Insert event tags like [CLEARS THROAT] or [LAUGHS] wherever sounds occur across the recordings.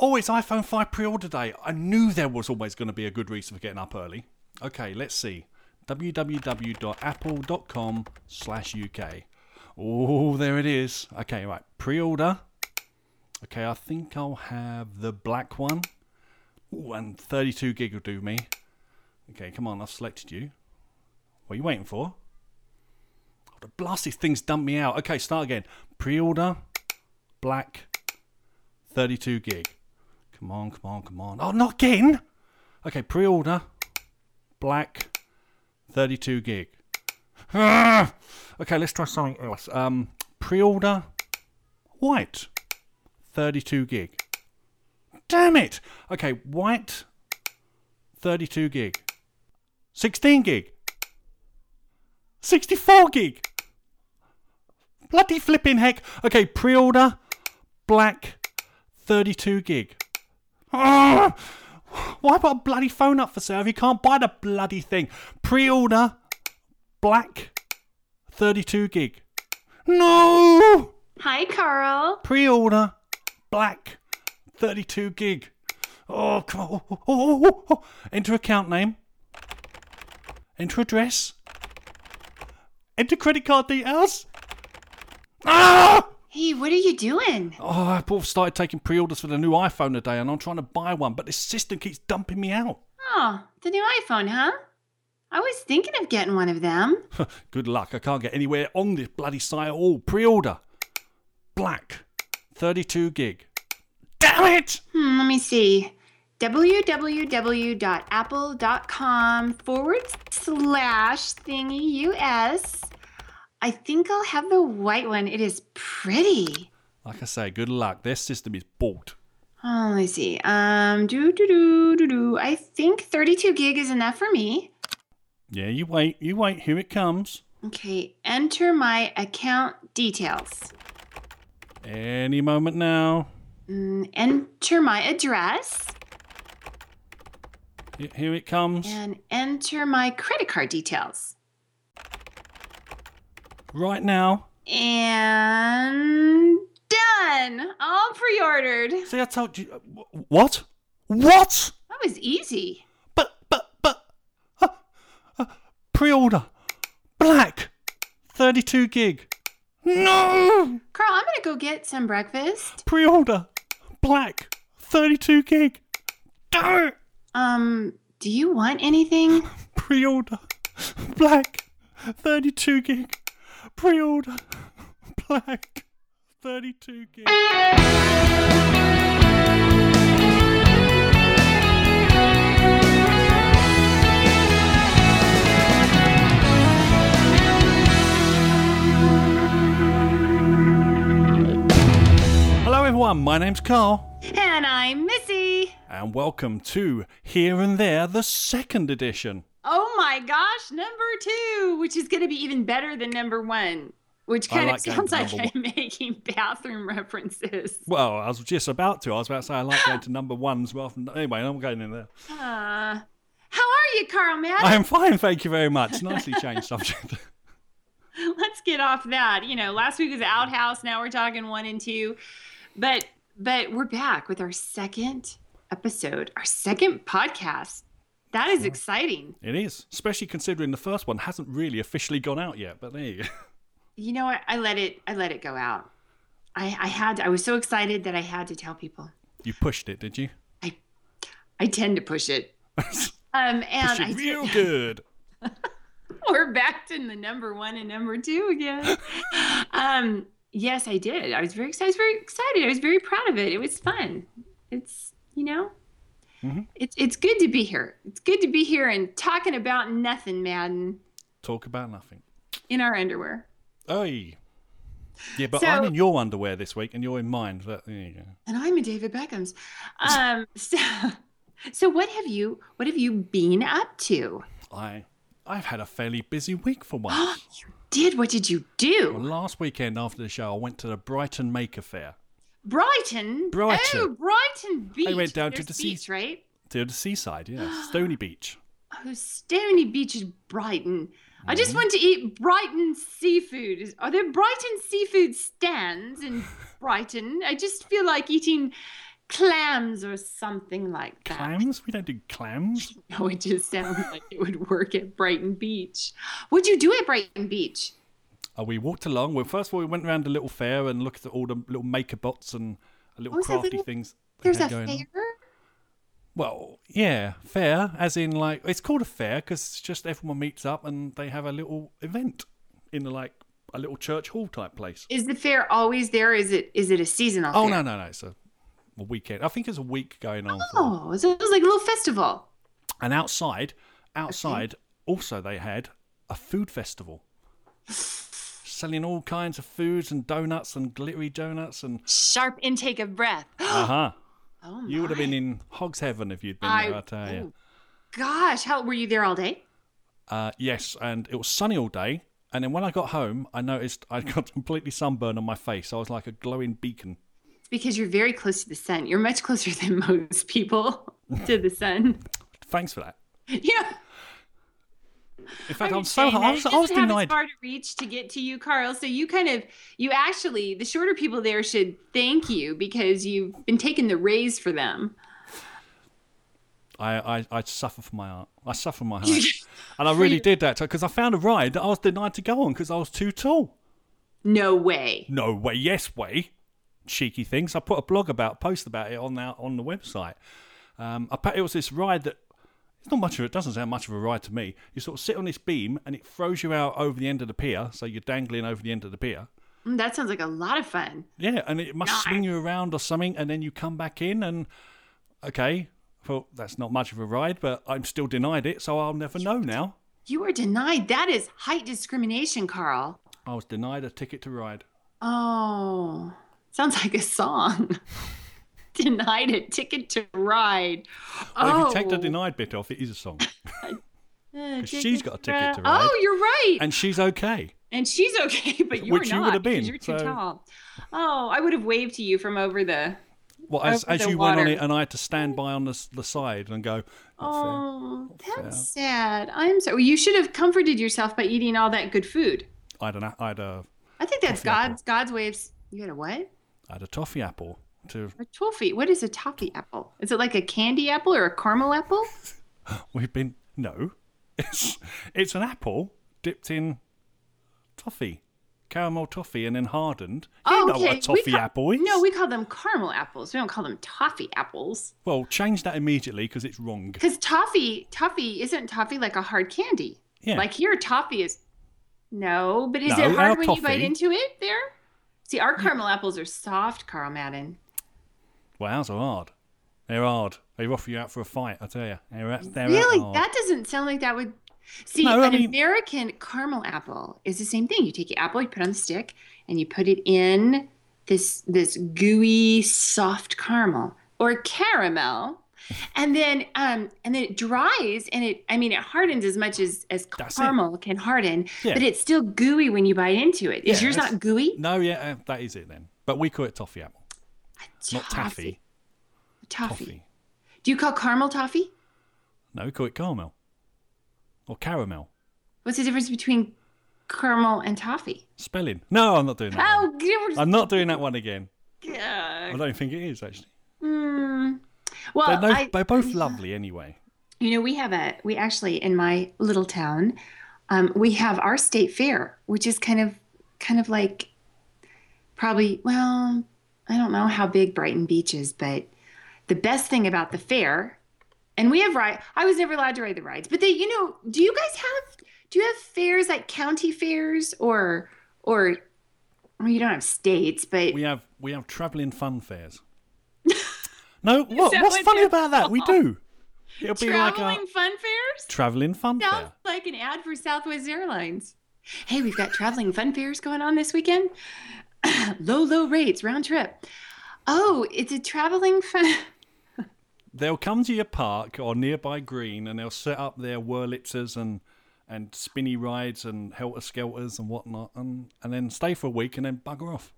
Oh, it's iPhone 5 pre-order day. I knew there was always going to be a good reason for getting up early. Okay, let's see. www.apple.com slash UK. Oh, there it is. Okay, right. Pre-order. Okay, I think I'll have the black one. Ooh, and 32 gig will do me. Okay, come on, I've selected you. What are you waiting for? Oh, the blasted thing's dumped me out. Okay, start again. Pre-order, black, 32 gig. Come on, come on, come on. Oh, not again! Okay, pre-order, black, 32 gig. Ah! Okay, let's try something else. Um, pre-order, white, 32 gig. Damn it! Okay, white, 32 gig. 16 gig. 64 gig. Bloody flipping heck. Okay, pre order black 32 gig. Ah! Why put a bloody phone up for sale if you can't buy the bloody thing? Pre order black 32 gig. No! Hi, Carl. Pre order black 32 gig. Oh, come on. Oh, oh, oh, oh. Enter account name. Enter address. Enter credit card details. Ah! Hey, what are you doing? Oh, both started taking pre-orders for the new iPhone today, and I'm trying to buy one, but this system keeps dumping me out. Oh, the new iPhone, huh? I was thinking of getting one of them. [LAUGHS] Good luck. I can't get anywhere on this bloody site at all. Pre-order. Black. 32 gig. Damn it! Hmm, let me see. www.apple.com forward slash thingy US. I think I'll have the white one. It is pretty. Like I say, good luck. Their system is bought. Oh, let me see. Um, do do do do do. I think 32 gig is enough for me. Yeah, you wait. You wait. Here it comes. Okay, enter my account details. Any moment now. Mm, enter my address Here it comes. and enter my credit card details. Right now. And done. All pre-ordered. See, I told you. uh, What? What? That was easy. But, but, but. Uh, uh, pre order. Black. 32 gig. No! Carl, I'm gonna go get some breakfast. Pre order. Black. 32 gig. Damn it! Um, do you want anything? [LAUGHS] Pre order. Black. 32 gig. Pre order. [LAUGHS] Black. 32 gig. Hello, everyone. My name's Carl. And I'm Missy. And welcome to Here and There, the second edition. Oh my gosh, number two, which is gonna be even better than number one. Which kind like of sounds like I'm making bathroom references. Well, I was just about to. I was about to say I like going [LAUGHS] to number ones rather than. Anyway, I'm going in there. Uh, how are you, Carl Matt? I am fine, thank you very much. Nicely changed subject. [LAUGHS] Let's get off that. You know, last week was Outhouse. Now we're talking one and two, but but we're back with our second episode, our second podcast. That is exciting. It is, especially considering the first one hasn't really officially gone out yet. But there you go. [LAUGHS] You know what? I let it. I let it go out. I I had. I was so excited that I had to tell people. You pushed it, did you? I I tend to push it. [LAUGHS] Um, and Pushed I it did- real good. [LAUGHS] we're back to the number one and number two again. um, yes, I did. I was very excited. I was very excited. I was very proud of it. It was fun. It's you know, Mhm. it's it's good to be here. It's good to be here and talking about nothing, Madden, Talk about nothing. in our underwear. Oi. Yeah, but So- I'm in your underwear this week, and you're in mine. But there you go. And I'm in David Beckham's. Um, [LAUGHS] so, so what have you what have you been up to? I, I've had a fairly busy week for once. [GASPS] you did. What did you Well, do? last weekend after the show, I went to the Brighton Maker Fair. Brighton. Brighton. Oh, Brighton Beach. I went down to the sea- beach, right? To the seaside, yeah, [GASPS] Stony Beach. Oh, Stony Beach is Brighton. I just Mm-hmm. want to eat Brighton seafood. Are there Brighton seafood stands in [LAUGHS] Brighton? I just feel like eating clams or something like that. Clams? We don't do clams. [LAUGHS] No, it just sounds like it would work at Brighton Beach. What'd you do at Brighton Beach? Uh, we walked along. Well, first of all, we went around a little fair and looked at all the little maker bots and little Oh, crafty little- things. There's a going fair. Well, yeah, fair, as in like it's called a fair because it's just everyone meets up and they have a little event in the, like a little church hall type place. Is the fair always there? Is it is it a seasonal? Oh fair? no, no, no! It's a, a weekend. I think it's a week going on. Oh, so it was like a little festival. and outside, outside, also they had a food festival, [LAUGHS] selling all kinds of foods and donuts and glittery donuts and Sharp intake of breath. [GASPS] uh huh. Oh You would have been in Hog's Heaven if you'd been I- there. I tell you. oh, Gosh, how were you there all day? Uh, yes, and it was sunny all day. And then when I got home, I noticed I got [LAUGHS] completely sunburned on my face. I was like a glowing beacon. It's because you're very close to the sun. You're much closer [LAUGHS] than most people [LAUGHS] to the sun. Thanks for that. Yeah. In fact, I'm I'm so hard. I was, I was doesn't have as denied. far to reach to get to you, Carl. So you kind of, you actually, the shorter people there should thank you because you've been taking the raise for them. I, I, I suffer from my art. I suffer my [LAUGHS] height. and I really did that because I found a ride that I was denied to go on because I was too tall. No way. No way, yes way. Cheeky things. I put a blog about, post about it on our, on the website. Um, I it was this ride that it's not much of it. Doesn't sound much of a ride to me. You sort of sit on this beam and it throws you out over the end of the pier, so you're dangling over the end of the pier. Mm, That sounds like a lot of fun. Yeah, and it must swing you around or something, and then you come back in, and okay, well, that's not much of a ride, but I'm still denied it, so I'll never know now. You were denied. That is height discrimination, Carl. I was denied a ticket to ride. Oh, sounds like a song. [LAUGHS] denied a ticket to ride. Well, oh, if you take the denied bit off, it is a song, [LAUGHS] Uh, [LAUGHS] she's got a ticket to ride. ride. Oh, you're right. and she's okay. And she's okay, [LAUGHS] but you're Which not. you would have been, You're too so- tall. Oh, I would have waved to you from over the. Well, as, as you went on it, and I had to stand by on the, the side and go, "Not fair." Oh, fair. that's sad. I'm sorry. You should have comforted yourself by eating all that good food. I had, an, I, had a, I think that's Toffee apple. God's God's way of. You had a what? I had a toffee apple. To A toffee. What is a toffee apple? Is it like a candy apple or a caramel apple? [LAUGHS] We've been no, it's it's an apple dipped in toffee, caramel toffee, and then hardened. You oh, know what a Oh, toffee ca- apple is? No, we call them caramel apples. We don't call them toffee apples. Well, change that immediately because it's wrong. Because toffee, toffee isn't toffee like a hard candy. Yeah. Like here, toffee is. No, but is No, it hard when you bite into it? There. See, our caramel apples are soft, Carl Madden. Well, ours are hard. They're hard. They offer you out for a fight. I tell you, they're, they're Really, hard. that doesn't sound like that would. See, No, an mean- American caramel apple is the same thing. You take your apple, you put it on the stick, and you put it in this this gooey, soft caramel or caramel, and then um and then it dries and it. I mean, it hardens as much as as caramel can harden, Yeah. but it's still gooey when you bite into it. Is Yeah, yours not gooey? No, yeah, uh, that is it then. But we call it toffee apple, not taffy. Toffee. Toffee. Do you call caramel toffee? No, we call it caramel or caramel. What's the difference between caramel and toffee? Spelling. No, I'm not doing that. one. Oh, give I'm not doing that one again. I don't think it is actually. Mm. Well, They're, no, I, they're both lovely anyway. you know, we have a, we actually, in my little town, um, we have our state fair, which is kind of, kind of like probably, well, I don't know how big Brighton Beach is, but the best thing about the fair, and we have ride, I was never allowed to ride the rides, but they, you know, do you guys have, do you have fairs like county fairs or, or, well, you don't have states, but We have we have travelling fun fairs. [LAUGHS] No, what, what's what funny about that? We do. [LAUGHS] It'll be like traveling a fun fairs? travelling fun Sounds fair. like an ad for Southwest Airlines. Hey, we've got traveling fun fairs going on this weekend. [LAUGHS] low, low rates, round trip. Oh, it's a traveling [LAUGHS] fun. They'll come to your park or nearby green, and they'll set up their Wurlitzers and and spinny rides and helter skelters and whatnot, and and then stay for a week and then bugger off.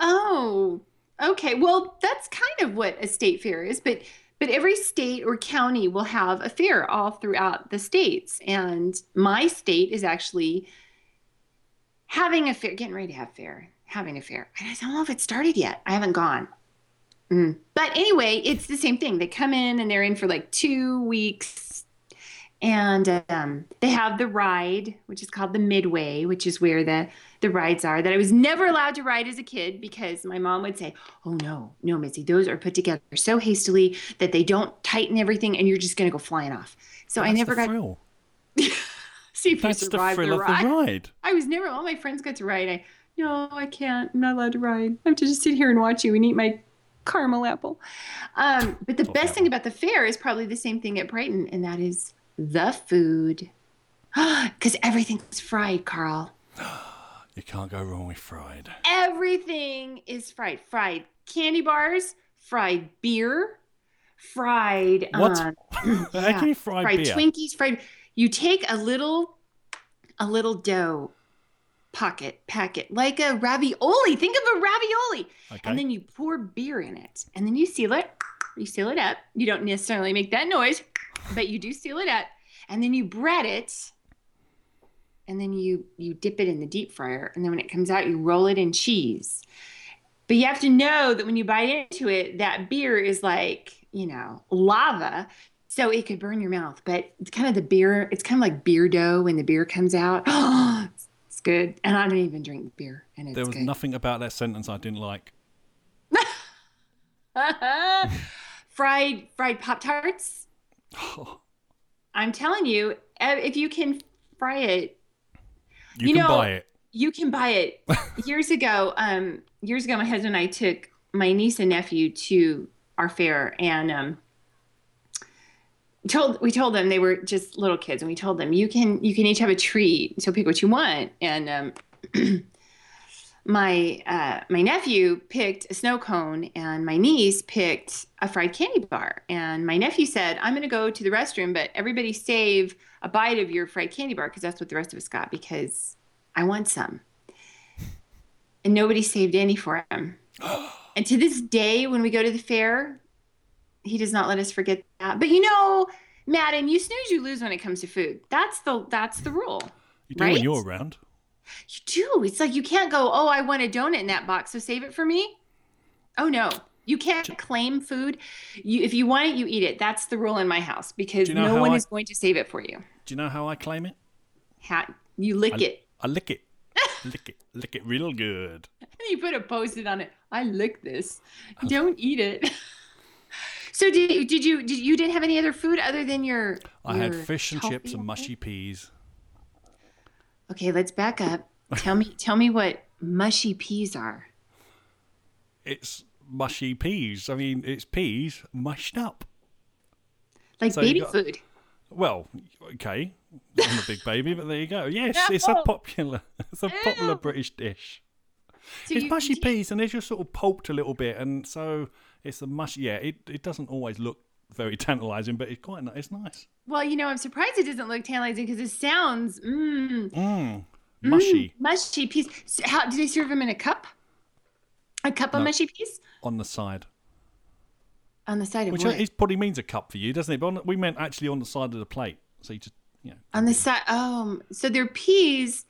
Oh, okay. Well, that's kind of what a state fair is, but but every state or county will have a fair all throughout the states, and my state is actually having a fair, getting ready to have fair, having a fair. And I don't know if it started yet. I haven't gone. Mm. But anyway, it's the same thing. They come in and they're in for like two weeks, and um, they have the ride, which is called the Midway, which is where the the rides are that I was never allowed to ride as a kid because my mom would say, "Oh no, no, Missy, those are put together so hastily that they don't tighten everything, and you're just gonna go flying off." So I never got thrill. [LAUGHS] see if That's you the thrill the of ride. the ride. I was never. All my friends got to ride. I no, I can't. I'm not allowed to ride. I have to just sit here and watch you and eat my caramel apple. Um, but the Top best thing about the fair is probably the same thing at Brighton, and that is the food. [GASPS] Because everything's fried, Carl. [GASPS] You can't go wrong with fried. Everything is fried. Fried candy bars, fried beer, fried. What? Um, [LAUGHS] [CLEARS THROAT] How can you fry fried beer? Twinkies, fried. You take a little, a little dough pocket packet like a ravioli. Think of a ravioli, Okay. and then you pour beer in it, and then you seal it. You seal it up. You don't necessarily make that noise, but you do seal it up, and then you bread it, and then you you dip it in the deep fryer, and then when it comes out, you roll it in cheese. But you have to know that when you bite into it, that beer is like, you know, lava. So it could burn your mouth. But it's kind of the beer, it's kind of like beer dough when the beer comes out. [GASPS] Oh, it's good. And I don't even drink beer. And it's there was good. nothing about that sentence I didn't like. [LAUGHS] fried fried Pop Tarts. [LAUGHS] I'm telling you, eh, if you can fry it, You, You can know- buy it. you can buy it. [LAUGHS] years ago, um, years ago, my husband and I took my niece and nephew to our fair, and um, told we told them they were just little kids, and we told them you can you can each have a treat, so pick what you want. And um, [CLEARS THROAT] my uh, my nephew picked a snow cone, and my niece picked a fried candy bar. And my nephew said, "I'm going to go to the restroom, but everybody save a bite of your fried candy bar because that's what the rest of us got because I want some." And nobody saved any for him. [GASPS] and to this day, when we go to the fair, he does not let us forget that. But you know, Madden, you snooze, you lose when it comes to food. That's the that's the rule. You do right? when you're around. You do. It's like you can't go, oh, I want a donut in that box, so save it for me. Oh no. You can't claim food. You if you want it, you eat it. That's the rule in my house because you know no one I- is going to save it for you. Do you know how I claim it? Ha- you lick I- it. I lick it. [LAUGHS] lick it. Lick it real good. And you put a post-it on it. I lick this. Don't eat it. [LAUGHS] so did you did you did you didn't have any other food other than your I had fish and toffee chips and mushy peas. Okay, let's back up. Tell me tell me what mushy peas are. It's mushy peas. I mean, it's peas mushed up. Like So baby got- food. Well, okay. I'm a big baby, but there you go. Yes, it's a popular, it's a popular British dish. So it's you- mushy you- peas, and they're just sort of pulped a little bit, and so it's a mushy. Yeah, it, it doesn't always look very [LAUGHS] tantalising, but it's quite it's nice. Well, you know, I'm surprised it doesn't look tantalizing because it sounds mmm, Mmm, mushy mm, mushy peas. So how do they serve them in a cup? A cup of No. mushy peas on the side, on the side of which what? probably means a cup for you, doesn't it? But on, we meant actually on the side of the plate, so you just you know on the side. Oh, so they're peas,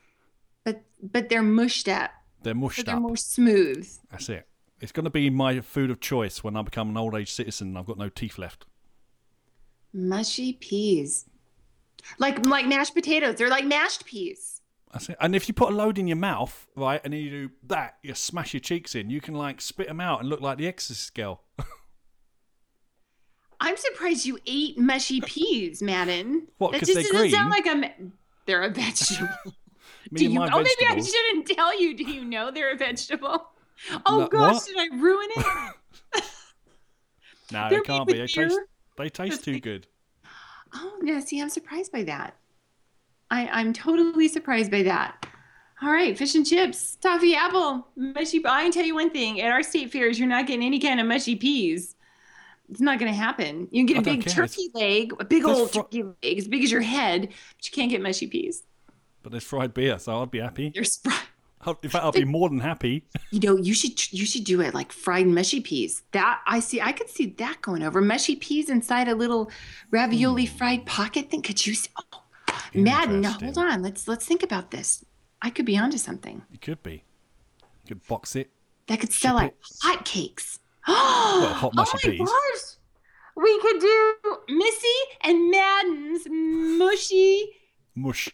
but but they're mushed up. they're So up. they're more smooth. That's it. It's going to be my food of choice when I become an old age citizen. and I've got no teeth left. Mushy peas. Like like mashed potatoes. They're like mashed peas. That's it. And if you put a load in your mouth, right, and then you do that, you smash your cheeks in, you can like spit them out and look like the Exorcist girl. [LAUGHS] I'm surprised you ate mushy peas, Madden. What, That just doesn't sound like a. They're a vegetable. [LAUGHS] Me do you? Oh, maybe I shouldn't tell you. Do you know they're a vegetable? Oh No, gosh, what? did I ruin it? [LAUGHS] No, They're it can't be. They taste, they taste too good. Oh yeah, see, I'm surprised by that. I, I'm totally surprised by that. All right, fish and chips, toffee apple, mushy. I can tell you one thing: at our state fairs, you're not getting any kind of mushy peas. It's not going to happen. You can get I a big care. turkey leg, a big old fr- turkey leg, as big as your head, but you can't get mushy peas. But there's fried beer, so I'd be happy. They're spry. I'll- In fact, I'll be more than happy. You know, you should you should do it like fried mushy peas. That I see, I could see that going over. Mushy peas inside a little ravioli hmm. fried pocket thing. Could you? See, oh, Madden, hold on. Let's let's think about this. I could be onto something You could be. You could box it. that could sell like hotcakes. [GASPS] oh hot mushy my peas. gosh. We could do Missy and Madden's mushy. Mush.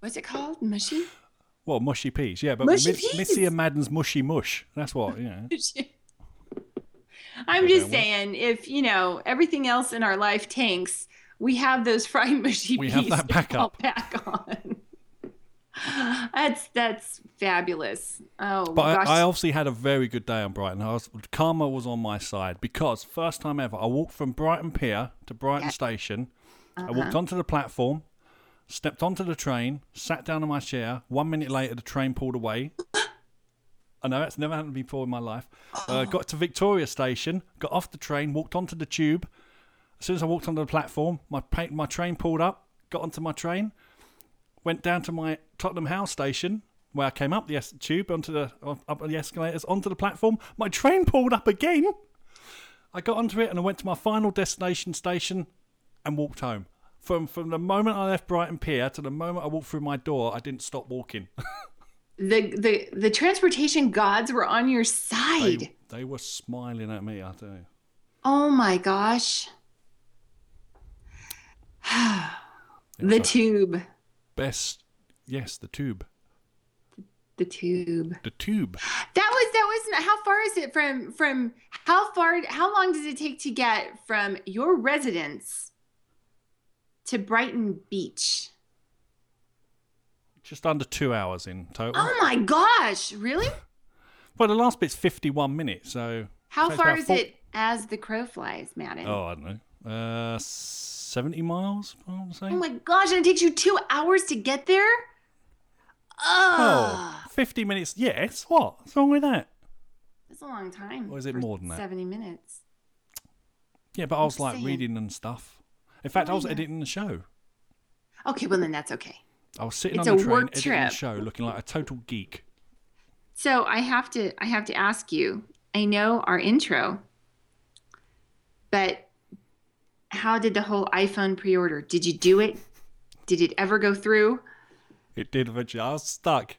What's it called? Mushy? Well, mushy peas. Yeah, but Mushy Miss- peas. Missy and Madden's mushy mush. That's what, you [LAUGHS] know. I'm Okay, just well- saying, if you know everything else in our life tanks, we have those fried [LAUGHS] mushy We peas. have that to backup. back on. [LAUGHS] that's that's fabulous. Oh But gosh. I, I obviously had a very good day on Brighton. I was, karma was on my side because first time ever, I walked from Brighton Pier to Brighton Yeah. Station. I Uh-huh. walked onto the platform, stepped onto the train, sat down in my chair. One minute later, the train pulled away. I know that's never happened before in my life. Uh, got to Victoria Station, got off the train, walked onto the tube. As soon as I walked onto the platform, my my train pulled up. Got onto my train, went down to my Tottenham Hale station where I came up the es- tube onto the up the escalators onto the platform. My train pulled up again. I got onto it and I went to my final destination station and walked home. From from the moment I left Brighton Pier to the moment I walked through my door, I didn't stop walking. [LAUGHS] the the the transportation gods were on your side. they, they were smiling at me. I tell you. Oh my gosh. [SIGHS] The a tube. best. Yes, the tube. The tube. The tube. That was that was how far is it from from how far how long does it take to get from your residence to Brighton Beach? Just under two hours in total. Oh my gosh, really? [LAUGHS] Well, the last bit's fifty-one minutes. So How far is four- it as the crow flies, Madden? Oh, I don't know. Uh, seventy miles. I to say. Oh my gosh, and it takes you two hours to get there? Oh, Oh, 50 minutes. Yes. What? What's wrong with that? It's a long time. Or is it more than that? 70 minutes. Yeah, but I was like saying. reading and stuff. In fact, I was editing the show. Okay, well then that's okay. I was sitting It's on the train editing the show, looking like a total geek. So I have to I have to ask you. I know our intro, but how did the whole iPhone pre-order? Did you do it? Did it ever go through? It did eventually. I was stuck.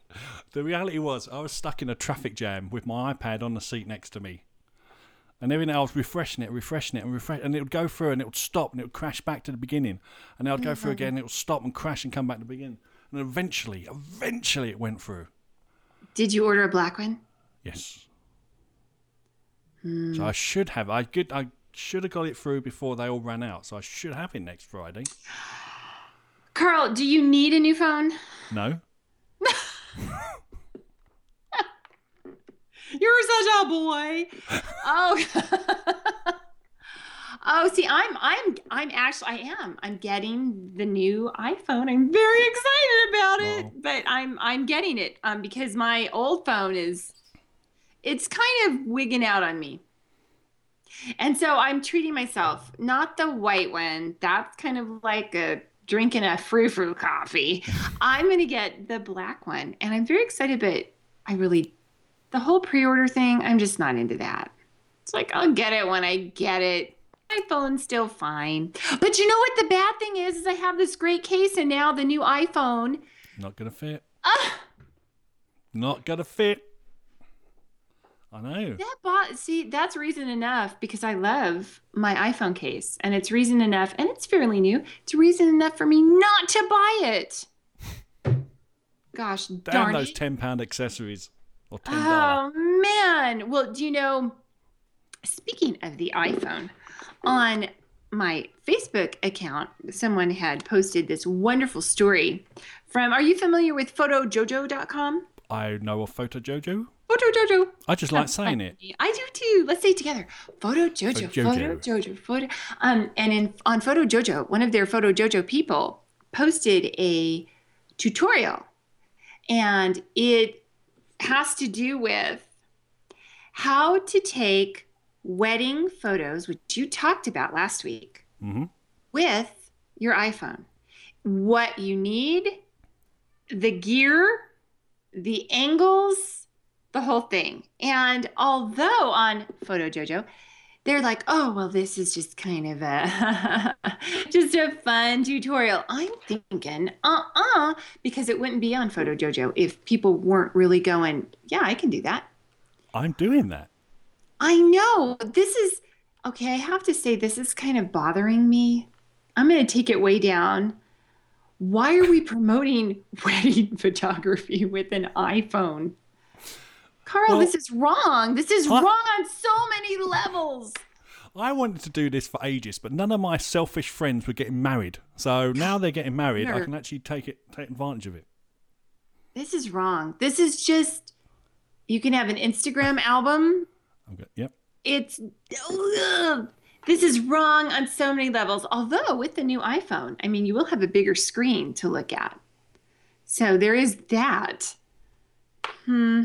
The reality was, I was stuck in a traffic jam with my iPad on the seat next to me. And every now I was refreshing it, refreshing it, and refresh, and it would go through, and it would stop, and it would crash back to the beginning, and then I'd go through mm-hmm. again, and it would stop and crash and come back to the beginning, and eventually, eventually, it went through. Did you order a black one? Yes. Hmm. So I should have. I could. I should have got it through before they all ran out. So I should have it next Friday. Carl, do you need a new phone? No. [LAUGHS] You're such a boy. Oh. [LAUGHS] oh, see, I'm I'm I'm actually I am. I'm getting the new iPhone. I'm very excited about it. Uh-oh. But I'm I'm getting it um because my old phone is it's kind of wigging out on me. And so I'm treating myself, not the white one. That's kind of like a drinking a frou frou coffee. [LAUGHS] I'm going to get the black one. And I'm very excited, but I really, the whole pre order thing, I'm just not into that. It's like, I'll get it when I get it. My phone's still fine. But you know what the bad thing is? Is I have this great case and now the new iPhone. Not gonna fit. Ah, Not gonna fit. I know. that bought, see, that's reason enough because I love my iPhone case and it's reason enough, and it's fairly new. It's reason enough for me not to buy it. [LAUGHS] Gosh, Damn darn those ten pound accessories or ten dollar. Oh man. Well, do you know speaking of the iPhone, on my Facebook account, someone had posted this wonderful story from are you familiar with photojojo.com? I know of Photo Jojo. Photojojo. I just like saying it. I do too. Let's say it together. Photo Jojo. Photo Photo Jojo. Photo. Um, and in on Photo Jojo, one of their Photo Jojo people posted a tutorial, and it has to do with how to take wedding photos, which you talked about last week, hmm with your iPhone. What you need, the gear, the angles, the whole thing. And although on Photo Jojo, they're like, oh, well, this is just kind of a [LAUGHS] just a fun tutorial. I'm thinking, uh-uh, because it wouldn't be on Photo Jojo if people weren't really going, yeah, I can do that. I'm doing that. I know. This is okay. I have to say, this is kind of bothering me. I'm going to take it way down. Why are we promoting [LAUGHS] wedding photography with an iPhone? Carl, Well- this is wrong. This is What? wrong on so many levels. I wanted to do this for ages, but none of my selfish friends were getting married. So now they're getting married. I can actually take it, take advantage of it. This is wrong. This is just, you can have an Instagram album. I'm. Yep. It's, ugh. this is wrong on so many levels. Although with the new iPhone, I mean, you will have a bigger screen to look at. So there is that. Hmm.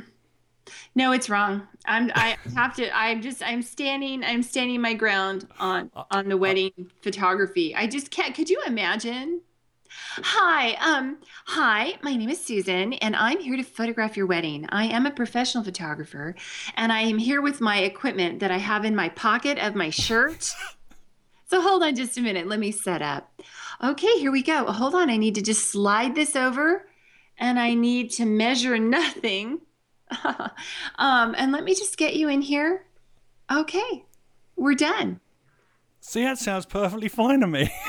No, it's wrong. I'm. I have to. I'm just. I'm standing. I'm standing my ground on on the wedding photography. I just can't. Could you imagine? Hi. Um. Hi. My name is Susan, and I'm here to photograph your wedding. I am a professional photographer, and I am here with my equipment that I have in my pocket of my shirt. [LAUGHS] So hold on just a minute. Let me set up. Okay, here we go. Hold on. I need to just slide this over and I need to measure [LAUGHS] nothing. [LAUGHS] um, and let me just get you in here. Okay, we're done. See, that sounds perfectly fine to me. [LAUGHS]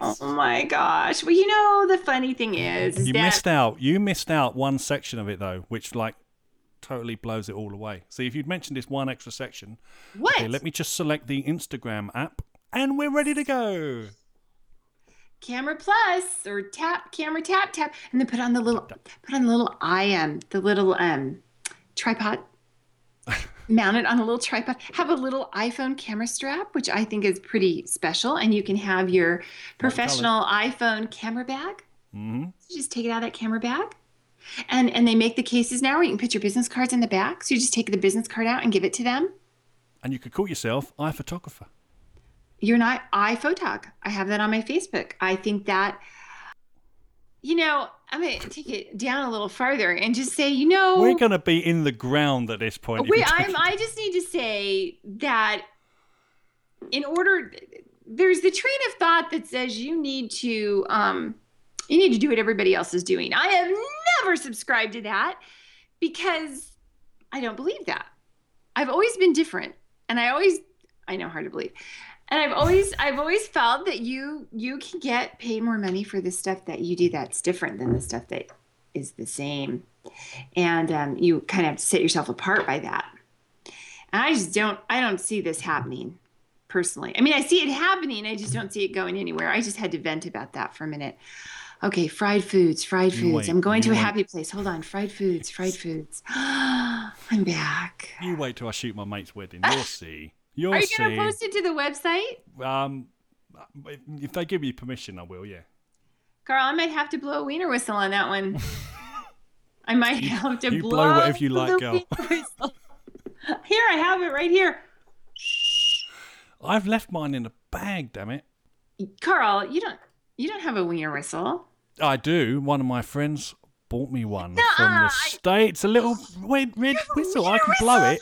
Oh my gosh. Well, you know, the funny thing is, is you that missed out. You missed out one section of it though, which like totally blows it all away. See, if you'd mentioned this one extra section, what? okay, let me just select the Instagram app, and we're ready to go. Camera plus or tap camera tap tap and then put on the little put on the little i um the little um tripod. [LAUGHS] Mount it on a little tripod. Have a little iphone camera strap which i think is pretty special and you can have your professional iphone camera bag. Mm-hmm. you just take it out of that camera bag. And and they make the cases now where you can put your business cards in the back. So you just take the business card out and give it to them. And you could call yourself iPhotographer. You're not iphotog i have that on my facebook. I think that you know i'm going to take it down a little farther and just say you know We're going to be in the ground at this point. wait i'm i just need to say that in order there's the train of thought that says you need to um you need to do what everybody else is doing. I have never subscribed to that because i don't believe that. I've always been different and i always i know hard to believe and i've always i've always felt that you you can get paid more money for the stuff that you do that's different than the stuff that is the same. And um, you kind of have to set yourself apart by that. And i just don't i don't see this happening personally. I mean i see it happening i just don't see it going anywhere. I just had to vent about that for a minute. Okay fried foods fried foods. wait, i'm going to you a happy place. Hold on fried foods fried foods. [GASPS] I'm back. You wait till I shoot my mate's wedding. You'll [LAUGHS] see. You'll are you see. going to post it to the website Um, if, they give me permission, I will. Yeah. carl i might have to blow a wiener whistle on that one [LAUGHS] i might have to you blow blow whatever you like, girl. [LAUGHS] here i have it right here I've left mine in a bag. Damn it. Carl, you don't you don't have a wiener whistle. I do. One of my friends bought me one Nuh-uh, from the I- states. A little red, red whistle. I can blow it.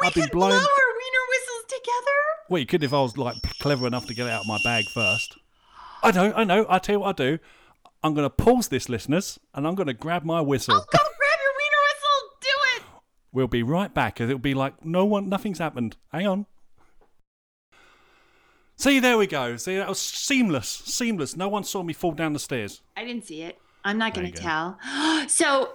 We I've been blowing. blow our wiener whistles together. Well, you could if I was like clever enough to get it out of my bag first. I know, I know. I tell you what I do. I'm going to pause this, listeners, and I'm going to grab my whistle. Oh, go grab your wiener whistle. Do it. We'll be right back, as it'll be like no one, nothing's happened. Hang on. See, there we go. See, that was seamless, seamless. No one saw me fall down the stairs. I didn't see it. I'm not going to tell. [GASPS] so,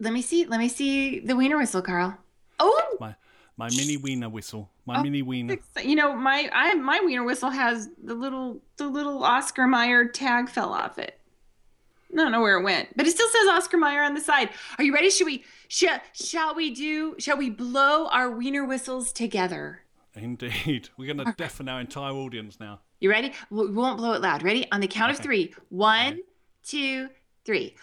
let me see. Let me see the wiener whistle, Carl. Oh, My, my mini wiener whistle. My oh, mini wiener. you know my I my wiener whistle has the little the little Oscar Mayer tag fell off it. I don't know where it went, but it still says Oscar Mayer on the side. Are you ready? Should we shall shall we do shall we blow our wiener whistles together? Indeed. [LAUGHS] We're going to deafen our entire audience now. You ready? We won't blow it loud. Ready? On the count of Okay. three. One, two, three.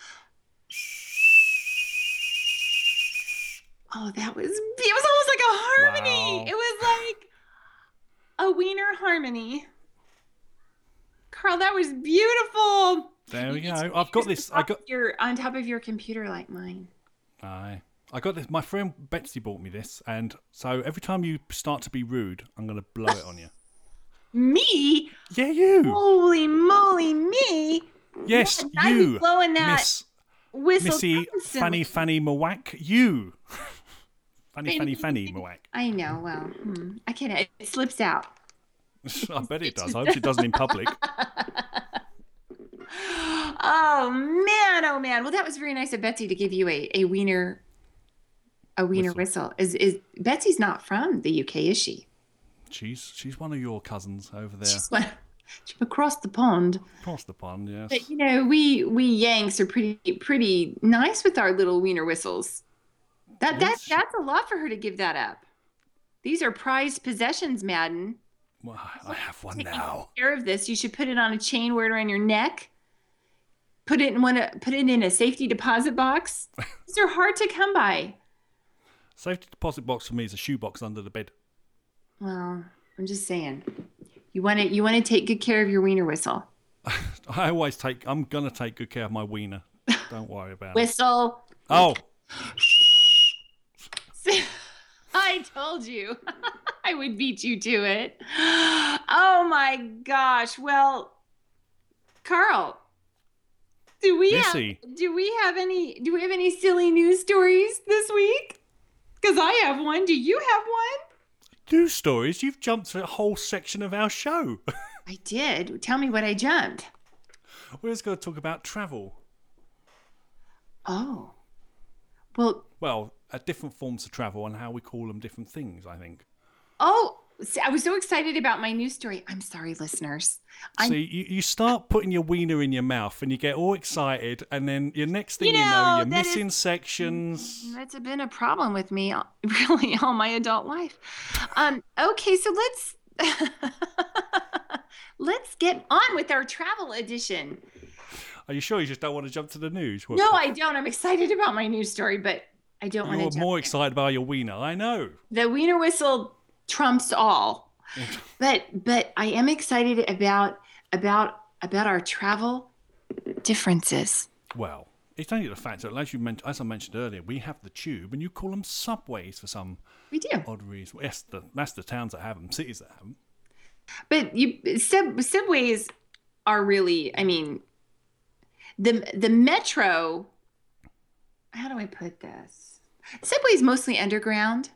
Oh, that was it was almost like a harmony. Wow. It was like a wiener harmony. Carl, that was beautiful. There we You go. I've got this. I got. your on top of your computer like mine. Aye. I got this. My friend Betsy bought me this, and so every time you start to be rude, I'm going to blow it on you. [LAUGHS] Me? Yeah, you. Holy moly, me! Yes, be you. blowing that Miss whistle Missy constantly. Fanny Fanny Mwack. You. Fanny, fanny, fanny, Moac. I know. Well, hmm, I can't. It slips out. [LAUGHS] I bet it does. I hope she doesn't in public. [LAUGHS] oh man, oh man. Well, that was very nice of Betsy to give you a, a wiener a wiener whistle. Whistle. Is is Betsy's not from the UK, is she? She's she's one of your cousins over there She's, one- she's across the pond. across the pond. Yes. But you know, we we Yanks are pretty pretty nice with our little wiener whistles. That that that's a lot for her to give that up. These are prized possessions, Madden. Well, I have one now. Care of this. You should put it on a chain, wear it around your neck. Put it in one. Put it in a safety deposit box. [LAUGHS] These are hard to come by. Safety deposit box for me is a shoebox under the bed. Well, I'm just saying. You want to you want to take good care of your wiener whistle. [LAUGHS] I always take. I'm gonna take good care of my wiener. [LAUGHS] Don't worry about it. Whistle. Oh, I told you [LAUGHS] I would beat you to it. [GASPS] Oh my gosh. Well, Carl, do we have, do we have any do we have any silly news stories this week? Because I have one. Do you have one? news stories. You've jumped to a whole section of our show. [LAUGHS] I did. Tell me what I jumped. We're just going to talk about travel. Oh. Well, Well, different forms of travel and how we call them different things. I think. oh, see, I was so excited about my news story. I'm sorry, listeners. I See, you, you start putting your wiener in your mouth and you get all excited, and then your next thing you, You know, know, you're missing is- sections. That's been a problem with me, [LAUGHS] really, all my adult life. Um, okay, so let's [LAUGHS] let's get on with our travel edition. Are you sure you just don't want to jump to the news? No, I don't. I'm excited about my news story, but I don't want to. You're more excited about your wiener. I know. The wiener whistle trumps all, [LAUGHS] but but I am excited about about about our travel differences. Well, it's only the fact that, as you men- as I mentioned earlier, we have the tube, and you call them subways for some We do. odd reason. Yes, the, that's the towns that have them, cities that have them. But you sub subways are really, I mean, the the metro. How do I put this? Subway is mostly underground.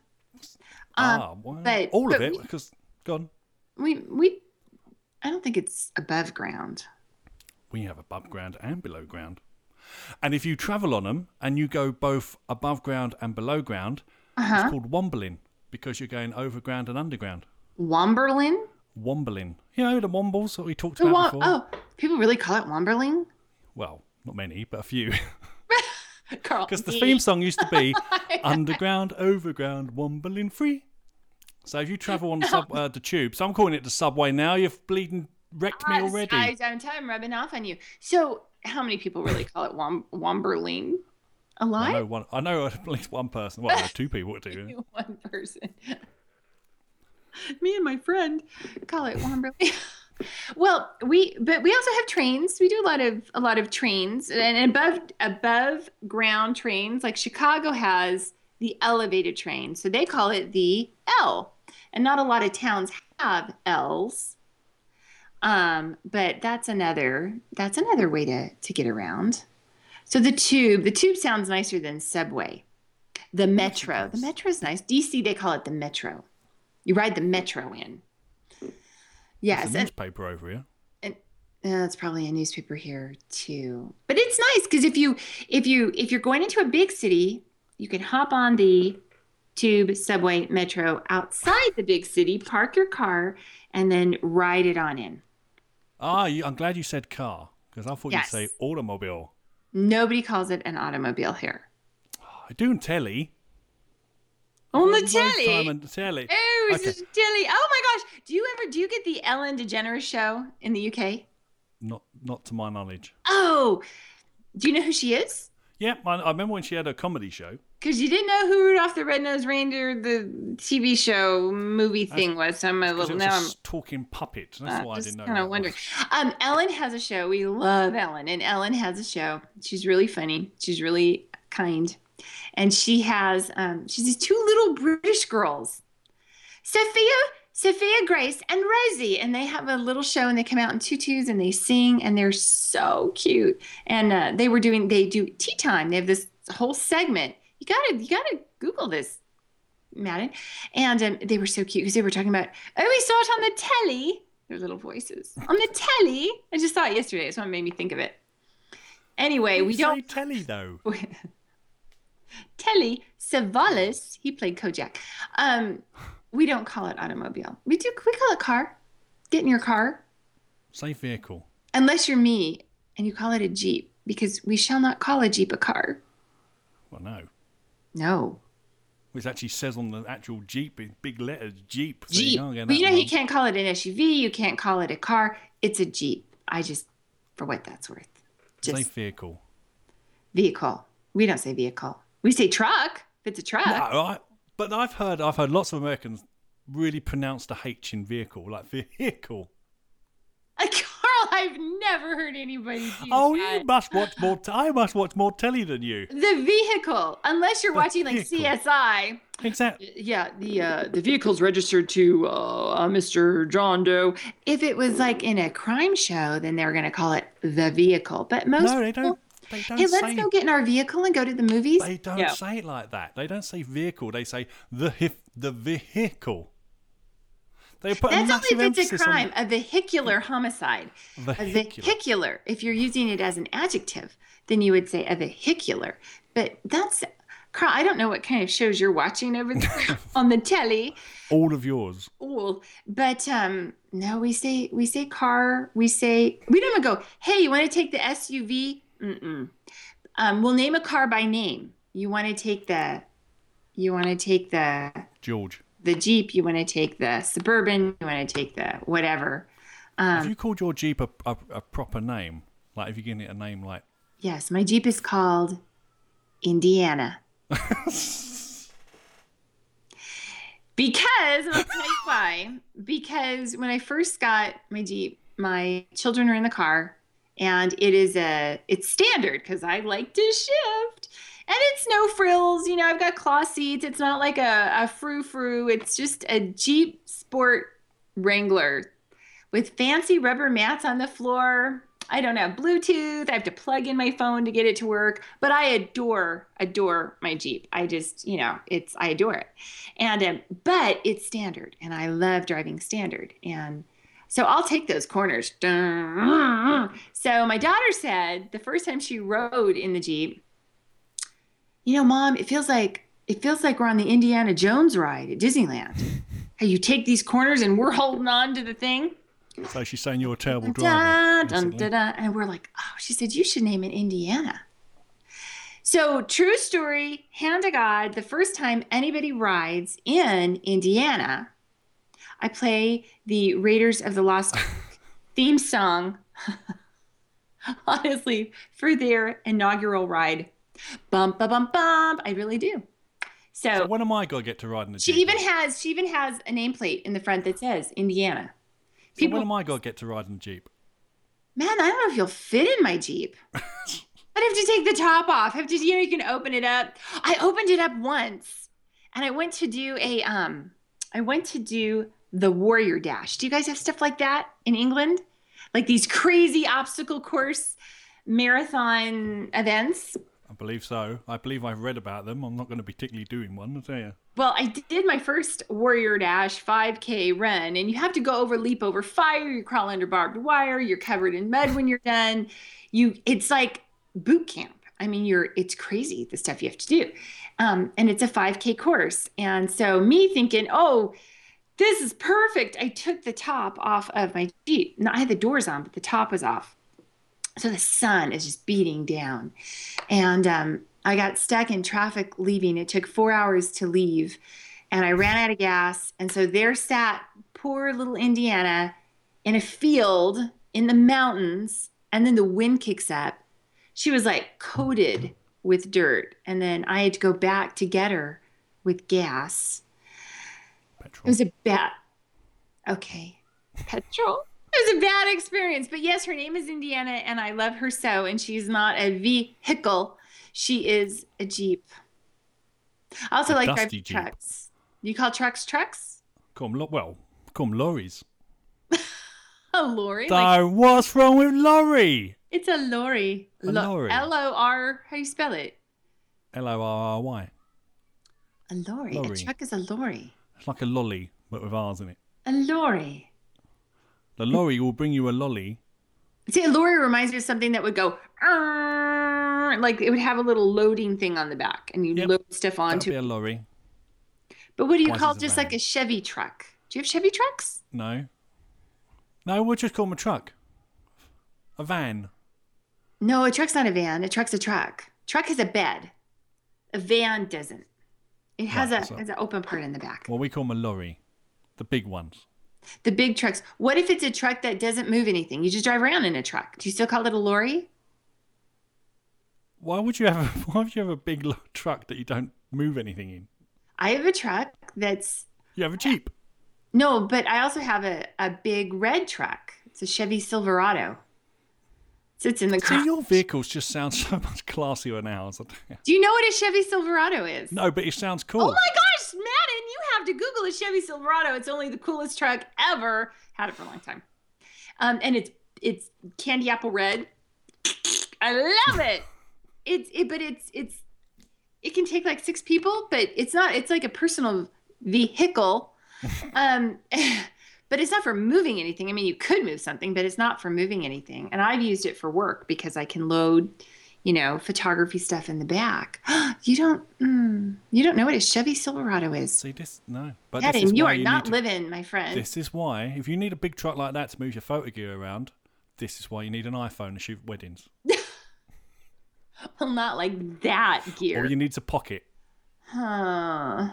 Um, ah, well, but- all of it, because gone. we we, I don't think it's above ground. We have above ground and below ground. And if you travel on them and you go both above ground and below ground, Uh-huh. it's called wombling because you're going overground and underground. Womberlin. Wombling. You know the wombles that we talked The about Wom- before? oh, people really call it Womberling. Well, not many, but a few. [LAUGHS] [LAUGHS] Because the theme song used to be [LAUGHS] underground, overground, wombling free. So if you travel on the, sub, [LAUGHS] uh, the tube, so I'm calling it the subway now. You've bleeding wrecked me already. I, I'm I'm rubbing off on you. So, how many people really call it Wom- Womberling? A I lot. know one. I know at least one person. Well, two people do. one person. Me and my friend call it Womberley. Well, we but we also have trains. We do a lot of a lot of trains and above above ground trains. Like Chicago has the elevated train, so they call it the L. And not a lot of towns have L's. Um, but that's another that's another way to to get around. So the tube, the tube sounds nicer than subway. The metro, the metro is nice. DC they call it the metro. You ride the metro in. Yes, and, newspaper over here. and uh, it's probably a newspaper here too. But it's nice because if you if you if you're going into a big city, you can hop on the tube, subway, metro outside the big city, park your car, and then ride it on in. Ah, you, I'm glad you said car because I thought Yes. you'd say automobile. Nobody calls it an automobile here. I do in telly. On the telly. on the telly. Oh, it's Okay. just telly. Oh my gosh. Do you ever do you get the Ellen DeGeneres show in the UK? Not, not to my knowledge. Oh, do you know who she is? Yeah, I, I remember when she had a comedy show. Because you didn't know who Rudolph the Red-Nosed Reindeer, the TV show movie thing was. So I'm a little now. a I'm talking puppet. That's uh, why I didn't know. kind of wondering. Um, Ellen has a show. We love Ellen, and Ellen has a show. She's really funny. She's really kind, and she has um, she's these two little British girls, Sophia, Sophia Grace, and Rosie, and they have a little show, and they come out in tutus and they sing, and they're so cute. And uh, they were doing they do tea time. They have this whole segment. You gotta you gotta Google this. Madden, and um, they were so cute because they were talking about, oh, we saw it on the telly. Their little voices on the telly. I just saw it yesterday. So what made me think of it. Anyway, we Say don't telly though. [LAUGHS] telly. Savalas, he played Kojak. Um, we don't call it automobile. We do. We call it car. Get in your car, Say vehicle. unless you're me and you call it a jeep, because we shall not call a jeep a car. Well, no. No. Which actually says on the actual Jeep in big letters, Jeep. Jeep. But you that know, you can't call it an SUV. You can't call it a car. It's a Jeep. I just, for what that's worth, Say just vehicle. vehicle. We don't say vehicle. We say truck. If it's a truck. No, I, but I've heard I've heard lots of Americans really pronounce the H in vehicle, like vehicle. [LAUGHS] Carl, I've never heard anybody do Oh, that. you must watch more. T- I must watch more telly than you. The vehicle, unless you're The watching like. CSI. Exactly. Yeah, the uh, the vehicle's registered to uh, uh, Mr. John Doe. If it was like in a crime show, then they're gonna call it the vehicle. But most No, they don't. They don't hey, let's say. go get in our vehicle and go to the movies. They don't Yeah. say it like that. They don't say vehicle. They say the hif- the vehicle. They put a That's only if it's a emphasis on crime, a vehicular homicide. A Vehicular. vehicular. If you're using it as an adjective, then you would say a vehicular. But that's, Carl, I don't know what kind of shows you're watching over there [LAUGHS] on the telly. all of yours. All, but um, no, we say we say car. We say we don't even go. Hey, you want to take the SUV? Mm-mm. Um, we'll name a car by name. You want to take the, you want to take the George, the Jeep. You want to take the Suburban. You want to take the whatever. have Um, you called your Jeep a, a, a proper name? Like, have you given it a name like? yes, my Jeep is called Indiana. [LAUGHS] Because I'll tell you why. Because when I first got my Jeep, my children were in the car, and it is a it's standard because I like to shift, and it's no frills. You know, I've got cloth seats. It's not like a a frou frou. It's just a Jeep Sport Wrangler with fancy rubber mats on the floor. I don't have Bluetooth. I have to plug in my phone to get it to work. But I adore, adore my Jeep. I just, you know, it's I adore it. And um, but it's standard, and I love driving standard. And so I'll take those corners. So my daughter said the first time she rode in the Jeep, you know, mom, it feels like it feels like we're on the Indiana Jones ride at Disneyland. How you take these corners and we're holding on to the thing. So she's saying you're a terrible driver. dun, dun, dun. And we're like, oh, she said, you should name it Indiana. So, true story, hand to God, the first time anybody rides in Indiana, I play the Raiders of the Lost [LAUGHS] theme song, [LAUGHS] honestly, for their inaugural ride. Bump, ba, bump, bump. I really do. So So, when am I going to get to ride in the she Jeep? even has she even has a nameplate in the front that says Indiana. So when am I going to get to ride in the Jeep? Man, I don't know if you'll fit in my Jeep. [LAUGHS] I'd have to take the top off. Have to, you know, you can open it up. I opened it up once, and I went to do a um, I went to do the Warrior Dash. Do you guys have stuff like that in England? Like these crazy obstacle course marathon events? I believe so. I believe I've read about them. I'm not going to be particularly doing one, I'll tell you. Well, I did my first Warrior Dash 5K run, and you have to go over leap over fire. You crawl under barbed wire. You're covered in mud when you're done. You, it's like boot camp. I mean, you're it's crazy the stuff you have to do, um, and it's a 5K course. And so me thinking, oh, this is perfect. I took the top off of my Jeep. No, I had the doors on, but the top was off. So the sun is just beating down. And um, I got stuck in traffic leaving. It took four hours to leave. And I ran out of gas. And so there sat poor little Indiana in a field in the mountains. And then the wind kicks up. She was like coated with dirt. And then I had to go back to get her with gas. It Petrol. was a bad. Okay. Petrol. It was a bad experience. But yes, her name is Indiana and I love her so. And she's not a vehicle, she is a Jeep. I also A like dusty driving Jeep. trucks. You call trucks trucks? Come lo- well, come lorries. [LAUGHS] A lorry? Like, No, what's wrong with lorry? it's a lorry. A lorry. L O R, how do you spell it? L O R R Y. A lorry. Lorry. A truck is a lorry. It's like a lolly, but with R's in it. A lorry. The lorry will bring you a lolly. See, a lorry reminds me of something that would go, "Arr," like it would have a little loading thing on the back, and you Yep. load stuff onto. be a lorry. But what do you twice call just van. like a Chevy truck? Do you have Chevy trucks? No. No, we'll just call them a truck. A van. No, a truck's not a van. A truck's a truck. Truck has a bed. A van doesn't. It has Right, a so- has an open part in the back. Well, we call them a lorry. The big ones. The big trucks. What if it's a truck that doesn't move anything? You just drive around in a truck. Do you still call it a lorry? Why would you have a, [LAUGHS] why would you have a big truck that you don't move anything in? I have a truck that's You have a Jeep. no, but I also have a, a big red truck. It's a Chevy Silverado. Sits in the car. your vehicles just sound [LAUGHS] so much classier now. Do you know what a Chevy Silverado is? No, but it sounds cool. Oh my gosh, Madden, you have to Google a Chevy Silverado. It's only the coolest truck ever. Had it for a long time. Um, and it's it's candy apple red. I love it. It's it, but it's it's it can take like six people, but it's not. It's like a personal vehicle. [LAUGHS] Um, [LAUGHS] but it's not for moving anything. I mean, you could move something, but it's not for moving anything. And I've used it for work because I can load, you know, photography stuff in the back. [GASPS] you don't, mm, you don't know what a Chevy Silverado is. See this? No, but this is you are you not to, living, my friend. This is why, if you need a big truck like that to move your photo gear around, this is why you need an iPhone to shoot weddings. [LAUGHS] Well, not like that gear. Or you need to pocket. Huh.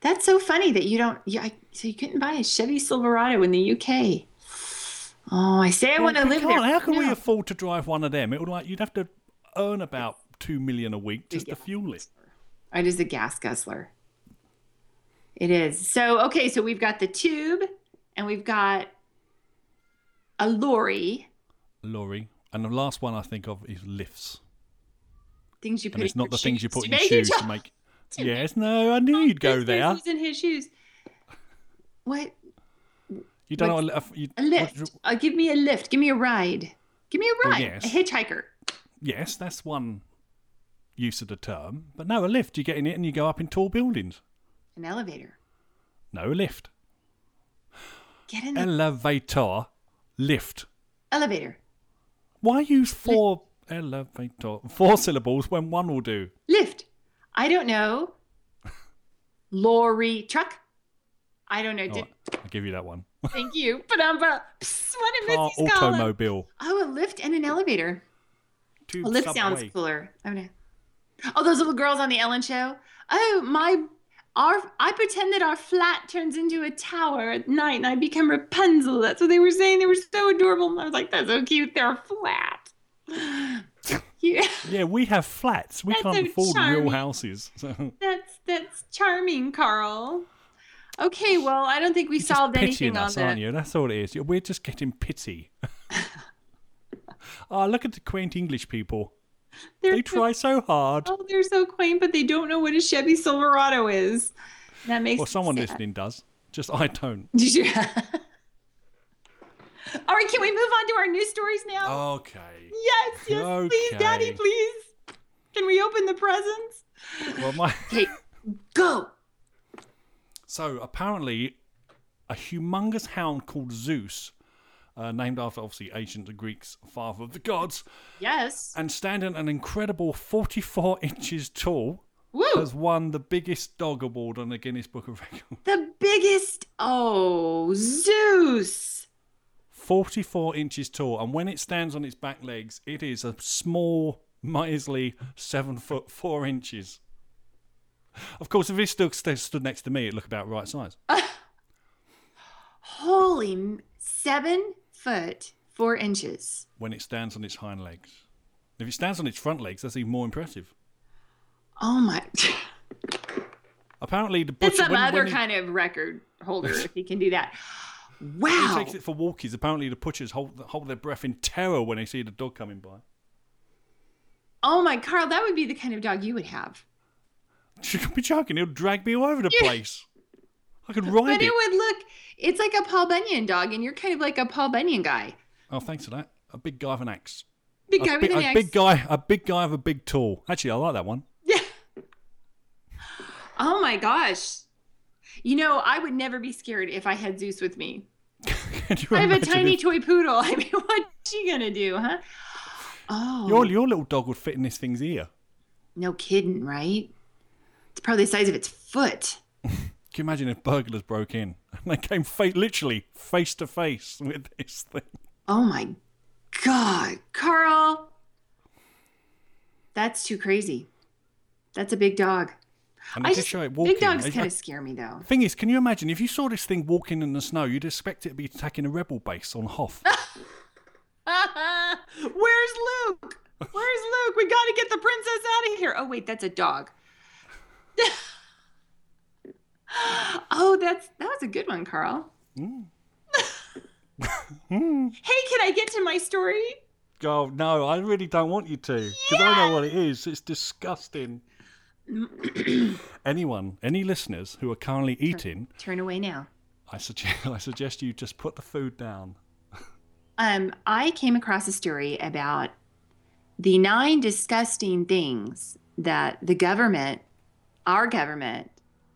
That's so funny that you don't. You, I, so you couldn't buy a Chevy Silverado in the UK. Oh, I say I want to live there. How can we afford to drive one of them? It would like you'd have to earn about two million a week just to fuel it. It is a gas guzzler. It is. So, okay, so we've got the tube and we've got a lorry. Lorry. And the last one I think of is lifts. Things you put And it's in not your the things you put in your shoes to make. Yes, no, I knew you'd go there. person's in his shoes. What? You don't know What's- what a, you, A lift. what- Uh, give me a lift. Give me a ride. Give me a Well, ride. yes. A hitchhiker. yes, that's one use of the term. But no, a lift. You get in it and you go up in tall buildings. An elevator. No, a lift. Get in the Elevator. Lift. elevator. Why use four elevator four syllables when one will do? Lift. I don't know. Lorry. Truck. I don't know. All Did, right, I'll give you that one. [LAUGHS] Thank you. But um, but what did Car automobile. Oh, a lift and an elevator. Tube A lift subway. sounds cooler. Oh no. Oh, those little girls on the Ellen show. Oh, my. Our, I pretend that our flat turns into a tower at night and I become Rapunzel. That's what they were saying. They were so adorable. And I was like, that's so cute. They're flat. [LAUGHS] yeah, Yeah, we have flats. We That's can't afford charming. real houses. [LAUGHS] So that's that's charming, Carl. Okay, well, I don't think we just solved anything on us, aren't you? That's all it is. We're just getting pity. oh, [LAUGHS] look at the quaint English people. They're They try so hard. Oh, they're so quaint, but they don't know what a Chevy Silverado is. That makes Well, someone sad. listening does. Just I don't. Did you? All right, can we move on to our news stories now? Okay. yes, yes, please, Daddy, please. Can we open the presents? Well, my [LAUGHS] Okay, go. so apparently, a humongous hound called Zeus, uh, named after obviously ancient Greeks, father of the gods, Yes. and standing an incredible 44 [LAUGHS] inches tall, Woo. has won the biggest dog award on the Guinness Book of Records. The biggest. Oh, Zeus. 44 inches tall, and when it stands on its back legs, it is a small, miserly seven foot four inches. Of course, if it stood, stood next to me, it'd look about right size. [LAUGHS] Holy m- seven foot four inches. When it stands on its hind legs, if it stands on its front legs, that's even more impressive. Oh my. [LAUGHS] Apparently, the butcher some when, other when he- kind of record holder if he can do that. [LAUGHS] when he takes it for walkies. Apparently, the butchers hold hold their breath in terror when they see the dog coming by. Oh my, Carl, that would be the kind of dog you would have. [LAUGHS] You could be joking. It'll drag me all over the Yeah. place. I could ride But it. But it would look, it's like a Paul Bunyan dog, and you're kind of like a Paul Bunyan guy. Oh, thanks for that. A big guy with an axe. Big guy big, with an a axe. big guy, a big guy with a big tool. Actually, I like that one. [LAUGHS] Yeah. Oh my gosh. You know, I would never be scared if I had Zeus with me. [LAUGHS] I have a tiny if toy poodle. [LAUGHS] I mean, what's she gonna do, huh? Oh, your your little dog would fit in this thing's ear. no kidding, right? It's probably the size of its foot. [LAUGHS] Can you imagine if burglars broke in and they came fa- literally face to face with this thing? Oh my God, Carl. That's too crazy. That's a big dog. And I just, show it walking. big dogs kind of scare me though. Thing is, can you imagine if you saw this thing walking in the snow, you'd expect it to be attacking a rebel base on Hoth. [LAUGHS] Where's Luke? Where's Luke? We got to get the princess out of here. Oh wait, that's a dog. [LAUGHS] oh, that's that was a good one, Carl. Mm. [LAUGHS] Mm. hey, can I get to my story? oh no, I really don't want you to because I don't know what it is. It's disgusting. [CLEARS THROAT] Anyone, any listeners who are currently eating, Turn away now. I suggest [LAUGHS] I suggest you just put the food down. Um, I came across a story about the nine disgusting things that the government, our government,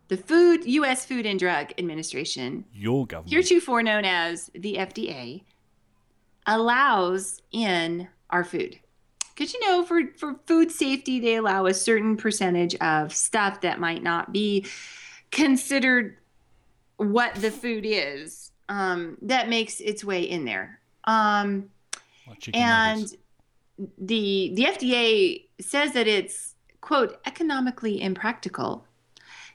the Food U.S. Food and Drug Administration, Your government. heretofore known as the FDA, allows in our food. Because you know, for, for food safety, they allow a certain percentage of stuff that might not be considered what the food is um, that makes its way in there. Um, and nuggets. the the FDA says that it's quote economically impractical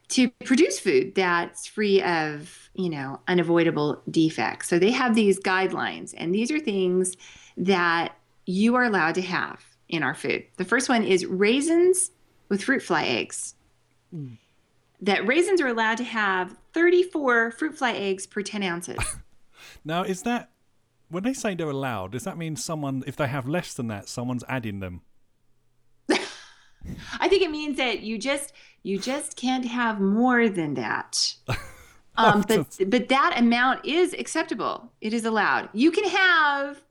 to produce food that's free of you know unavoidable defects. So they have these guidelines, and these are things that you are allowed to have in our food. The first one is raisins with fruit fly eggs. That raisins are allowed to have 34 fruit fly eggs per 10 ounces. [LAUGHS] Now, is that when they say they're allowed? Does that mean someone, if they have less than that, someone's adding them? [LAUGHS] I think it means that you just you just can't have more than that. [LAUGHS] Um, but but that amount is acceptable. It is allowed. You can have,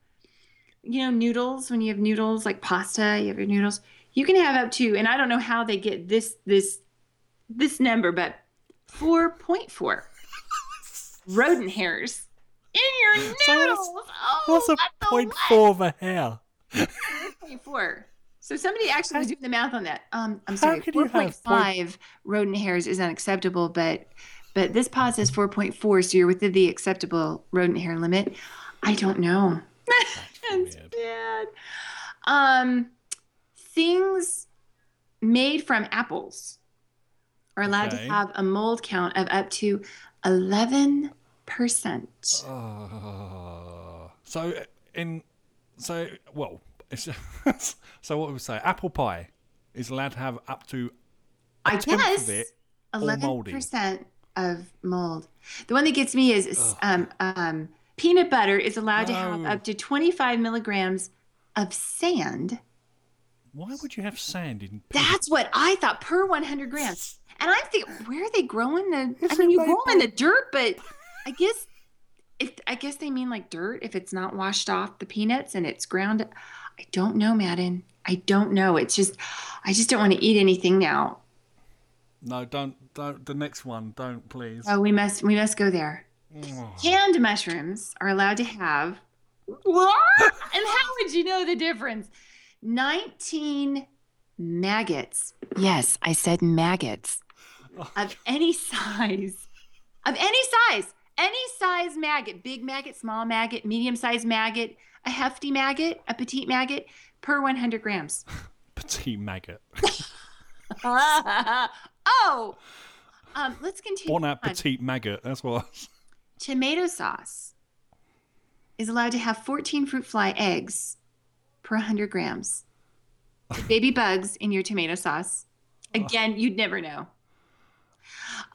you know, noodles when you have noodles like pasta. You have your noodles. You can have up to, and I don't know how they get this this this number, but four point four [LAUGHS] rodent hairs in your noodles. So what's- oh, What's a point four of a hair? 4.4. So somebody actually was doing the math on that. Um, I'm sorry, could you 4.5 rodent hairs is unacceptable, but but this pod says 4.4, so you're within the acceptable rodent hair limit. I don't know. [LAUGHS] [LAUGHS] That's bad. Um, things made from apples are allowed Okay. to have a mold count of up to 11 percent. Uh, so in so well, it's, [LAUGHS] so what would we say? Apple pie is allowed to have up to I guess of it. eleven percent of mold. The one that gets me is um, um, peanut butter is allowed to have up to twenty five milligrams of sand. Why would you have sand in? That's what I thought per one hundred grams. And I think where are they growing the? [LAUGHS] I mean, you grow them in the dirt, but I guess if I guess they mean like dirt if it's not washed off the peanuts and it's ground. I don't know, Madden. I don't know. It's just I just don't want to eat anything now. No, don't don't. The next one, don't please. Oh, we must we must go there. Oh. Canned mushrooms are allowed to have. What? [LAUGHS] and how would you know the difference? 19 maggots. Yes, I said maggots. Of [LAUGHS] any size. Of any size. Any size maggot. Big maggot, small maggot, medium sized maggot, a hefty maggot, a petite maggot per 100 grams. [LAUGHS] Petite maggot. oh! Um, let's continue. Bon on. appetit maggot. That's what. Tomato sauce is allowed to have 14 fruit fly eggs per 100 grams. [LAUGHS] Baby bugs in your tomato sauce. Again, you'd never know.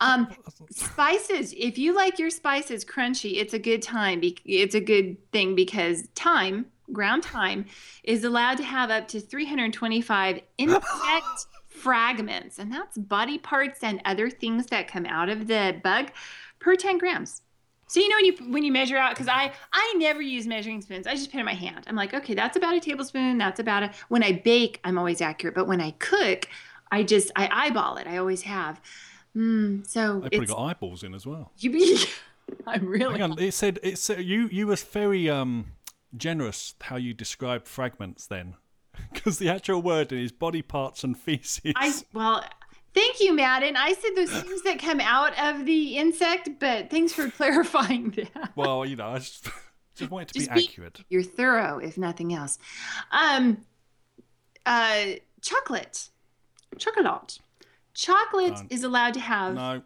Um, spices. If you like your spices crunchy, it's a good time. be- It's a good thing because thyme, ground thyme, is allowed to have up to 325 insect [LAUGHS] fragments, and that's body parts and other things that come out of the bug per 10 grams. So you know when you when you measure out because I I never use measuring spoons. I just put it in my hand. I'm like, okay, that's about a tablespoon. That's about a. When I bake, I'm always accurate, but when I cook, I just I eyeball it. I always have. Mm, so They probably got eyeballs in as well. [LAUGHS] you be. [LAUGHS] I'm really. Hang on, it said it said you you was very um generous how you described fragments then, [LAUGHS] because the actual word is body parts and feces. I well, thank you, Madden. I said those [LAUGHS] things that come out of the insect, but thanks for [LAUGHS] clarifying that. Well, you know, I just, [LAUGHS] just it to Just be be- accurate. You're thorough, if nothing else. Um, uh, chocolate, chocolate, chocolate Don't. is allowed to have No,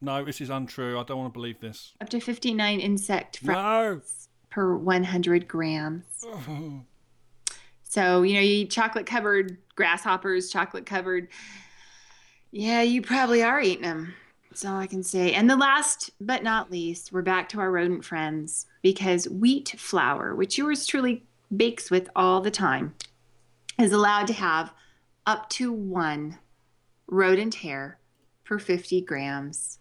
no, this is untrue. I don't want to believe this. up to 59 insect No. per 100 grams. [SIGHS] So, you know, you eat chocolate covered grasshoppers, chocolate covered. Yeah, you probably are eating them. That's all I can say. And the last but not least, we're back to our rodent friends because wheat flour, which yours truly bakes with all the time, is allowed to have up to one rodent hair per 50 grams.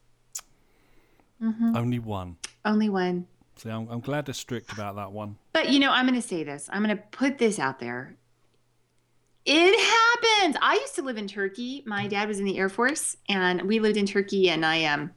hmm Only one. Only one. See, I'm, I'm glad they're strict about that one. But you know, I'm going to say this. I'm going to put this out there. It happens. I used to live in Turkey. My dad was in the Air Force, and we lived in Turkey. And I um,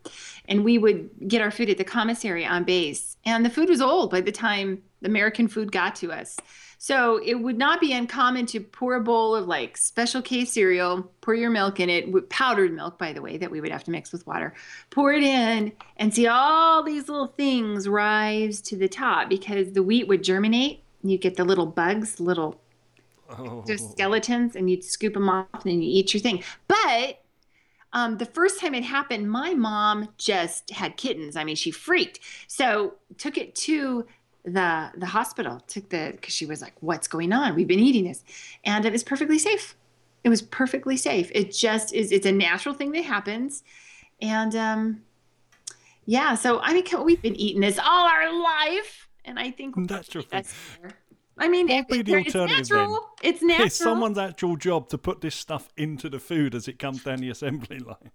and we would get our food at the commissary on base. And the food was old by the time the American food got to us. So it would not be uncommon to pour a bowl of like special K cereal, pour your milk in it, with powdered milk, by the way, that we would have to mix with water, pour it in, and see all these little things rise to the top because the wheat would germinate. You get the little bugs, little Oh, just skeletons, and you'd scoop them off and then you eat your thing. But um, the first time it happened, my mom just had kittens. I mean, she freaked. So took it to the the hospital. Took the because she was like, "What's going on? We've been eating this," and it was perfectly safe. It was perfectly safe. It just is. It's a natural thing that happens, and um, yeah. So I mean, we've been eating this all our life, and I think Natural thing. I mean, would be the it's alternative then? natural. It's natural. It's someone's actual job to put this stuff into the food as it comes down the assembly line.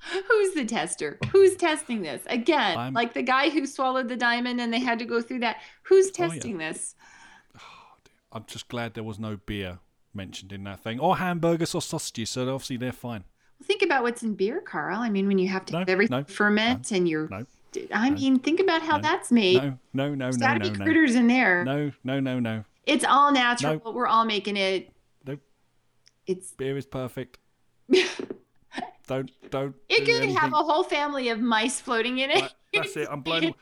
[LAUGHS] Who's the tester? Who's testing this? Again, I'm- like the guy who swallowed the diamond and they had to go through that. Who's Oh, yeah. testing this? [SIGHS] I'm just glad there was no beer mentioned in that thing, or hamburgers or sausages. So obviously they're fine. Well, think about what's in beer, Carl. I mean, when you have to No, have everything no, ferment and you're. No, I mean, think about how no, that's made. No, no, no, There's no, got to no, be no, critters in there. no, no, no, no. It's all natural. We're all making it. Nope. It's. Beer is perfect. [LAUGHS] don't, don't. It do could anything. have a whole family of mice floating in it. That's it, I'm [LAUGHS] blowing-.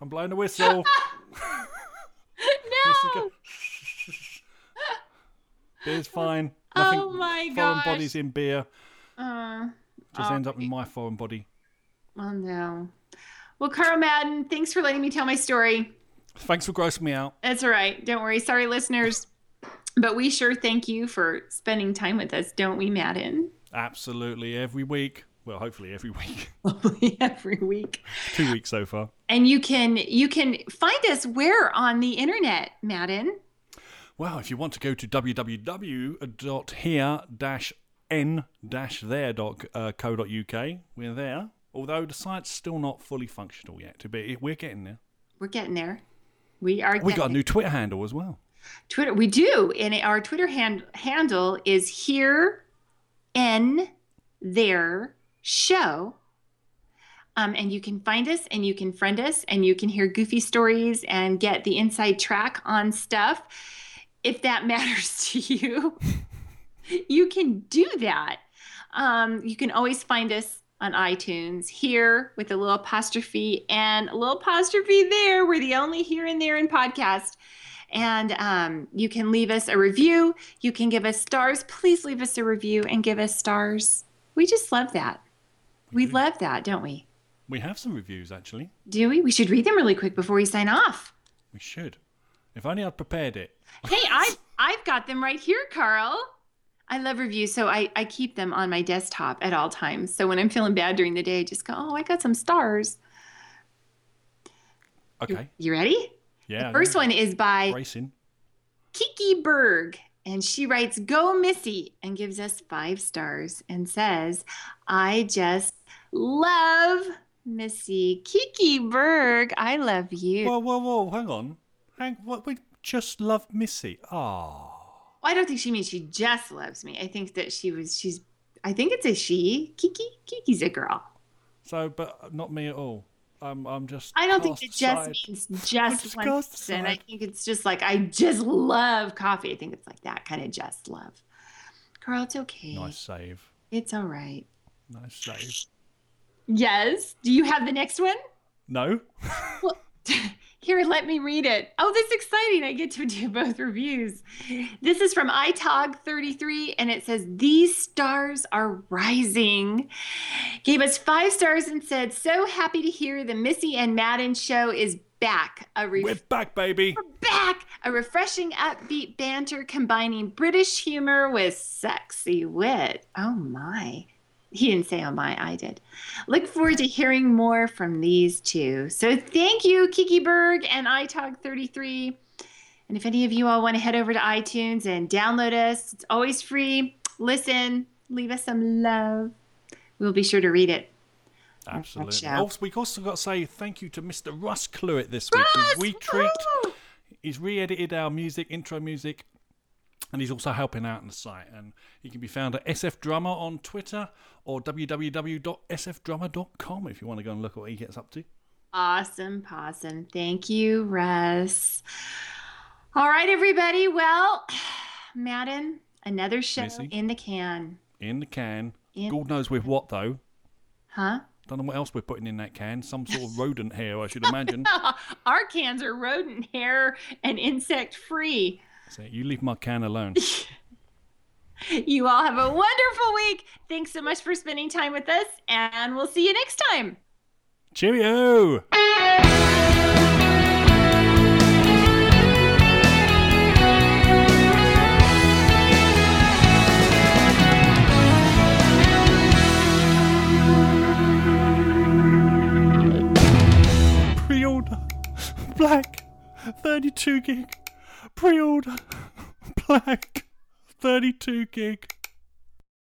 I'm blowing the whistle. [LAUGHS] No. Beer's fine. Nothing Oh my foreign gosh. bodies in beer. Uh, Just oh, ends up in my foreign body. oh no. Well, Carl Madden, thanks for letting me tell my story. Thanks for grossing me out. That's all right. Don't worry. Sorry, listeners. But we sure thank you for spending time with us, don't we, Madden? Absolutely every week. Well, hopefully every week. [LAUGHS] Hopefully every week. Two weeks so far. And you can you can find us where on the internet, Madden? Well, if you want to go to www.here-n-there.co.uk, uh, we're there. Although the site's still not fully functional yet, but we're getting there. We're getting there. We are. We got a new Twitter handle as well. Twitter. We do, and our Twitter hand, handle is here, n, there, show. Um, and you can find us, and you can friend us, and you can hear goofy stories and get the inside track on stuff. If that [LAUGHS] matters to you, you can do that. Um, you can always find us on iTunes here with a little apostrophe and a little apostrophe there. We're the only here and there in podcast. And um, you can leave us a review. You can give us stars. Please leave us a review and give us stars. We just love that. We love that, don't we? We have some reviews actually. Do we? We should read them really quick before we sign off. We should. If only I'd prepared it. Hey, I've [LAUGHS] I've got them right here, Carl. I love reviews, so I, I keep them on my desktop at all times. So when I'm feeling bad during the day, I just go, oh, I got some stars. Okay. You ready? Yeah. The first one is by Racing. Kiki Berg, and she writes, Go Missy, and gives us five stars and says, I just love Missy. Kiki Berg, I love you. Whoa, whoa, whoa! Hang on. Hang. What? We just love Missy. Ah. I don't think she means she just loves me. I think that she was she's I think it's a she. Kiki, Kiki's a girl. So, but not me at all. I'm, I'm just. I don't think it just means just just one person. I think it's just like I just love coffee. I think it's like that kind of just love. Girl, it's okay. Nice save. It's all right. Nice save. Yes. Do you have the next one? No. Well, [LAUGHS] here, let me read it. Oh, this is exciting. I get to do [LAUGHS] both reviews. This is from iTog33, and it says, These stars are rising. Gave us five stars and said, So happy to hear the Missy and Madden show is back. A re- We're back, baby. We're back. A refreshing, upbeat banter combining British humor with sexy wit. Oh my. He didn't say oh my, I did. Look forward to hearing more from these two. So thank you, Kiki Berg and iTalk33. And if any of you all want to head over to iTunes and download us, it's always free. Listen, leave us some love. We'll be sure to read it. Absolutely. show. Also, oh, we also got to say thank you to Mr. Russ Cluett this week. Russ! retweaked. Woo! He's re-edited our music, intro music, and he's also helping out on the site. And he can be found at SF Drummer on Twitter or www.sfdrummer.com if you want to go and look at what he gets up to. Awesome, possum. Thank you, Russ. All right, everybody. Well, [SIGHS] Madden, another show Missy? in the can. In the can. In- God knows with what though. Huh? Don't know what else we're putting in that can. Some sort of rodent hair, I should imagine. [LAUGHS] Our cans are rodent hair and insect free. So you leave my can alone. [LAUGHS] You all have a wonderful week. Thanks so much for spending time with us, and we'll see you next time. Cheerio! Pre-order black 32 gig. Pre-order [LAUGHS] black 32 gig.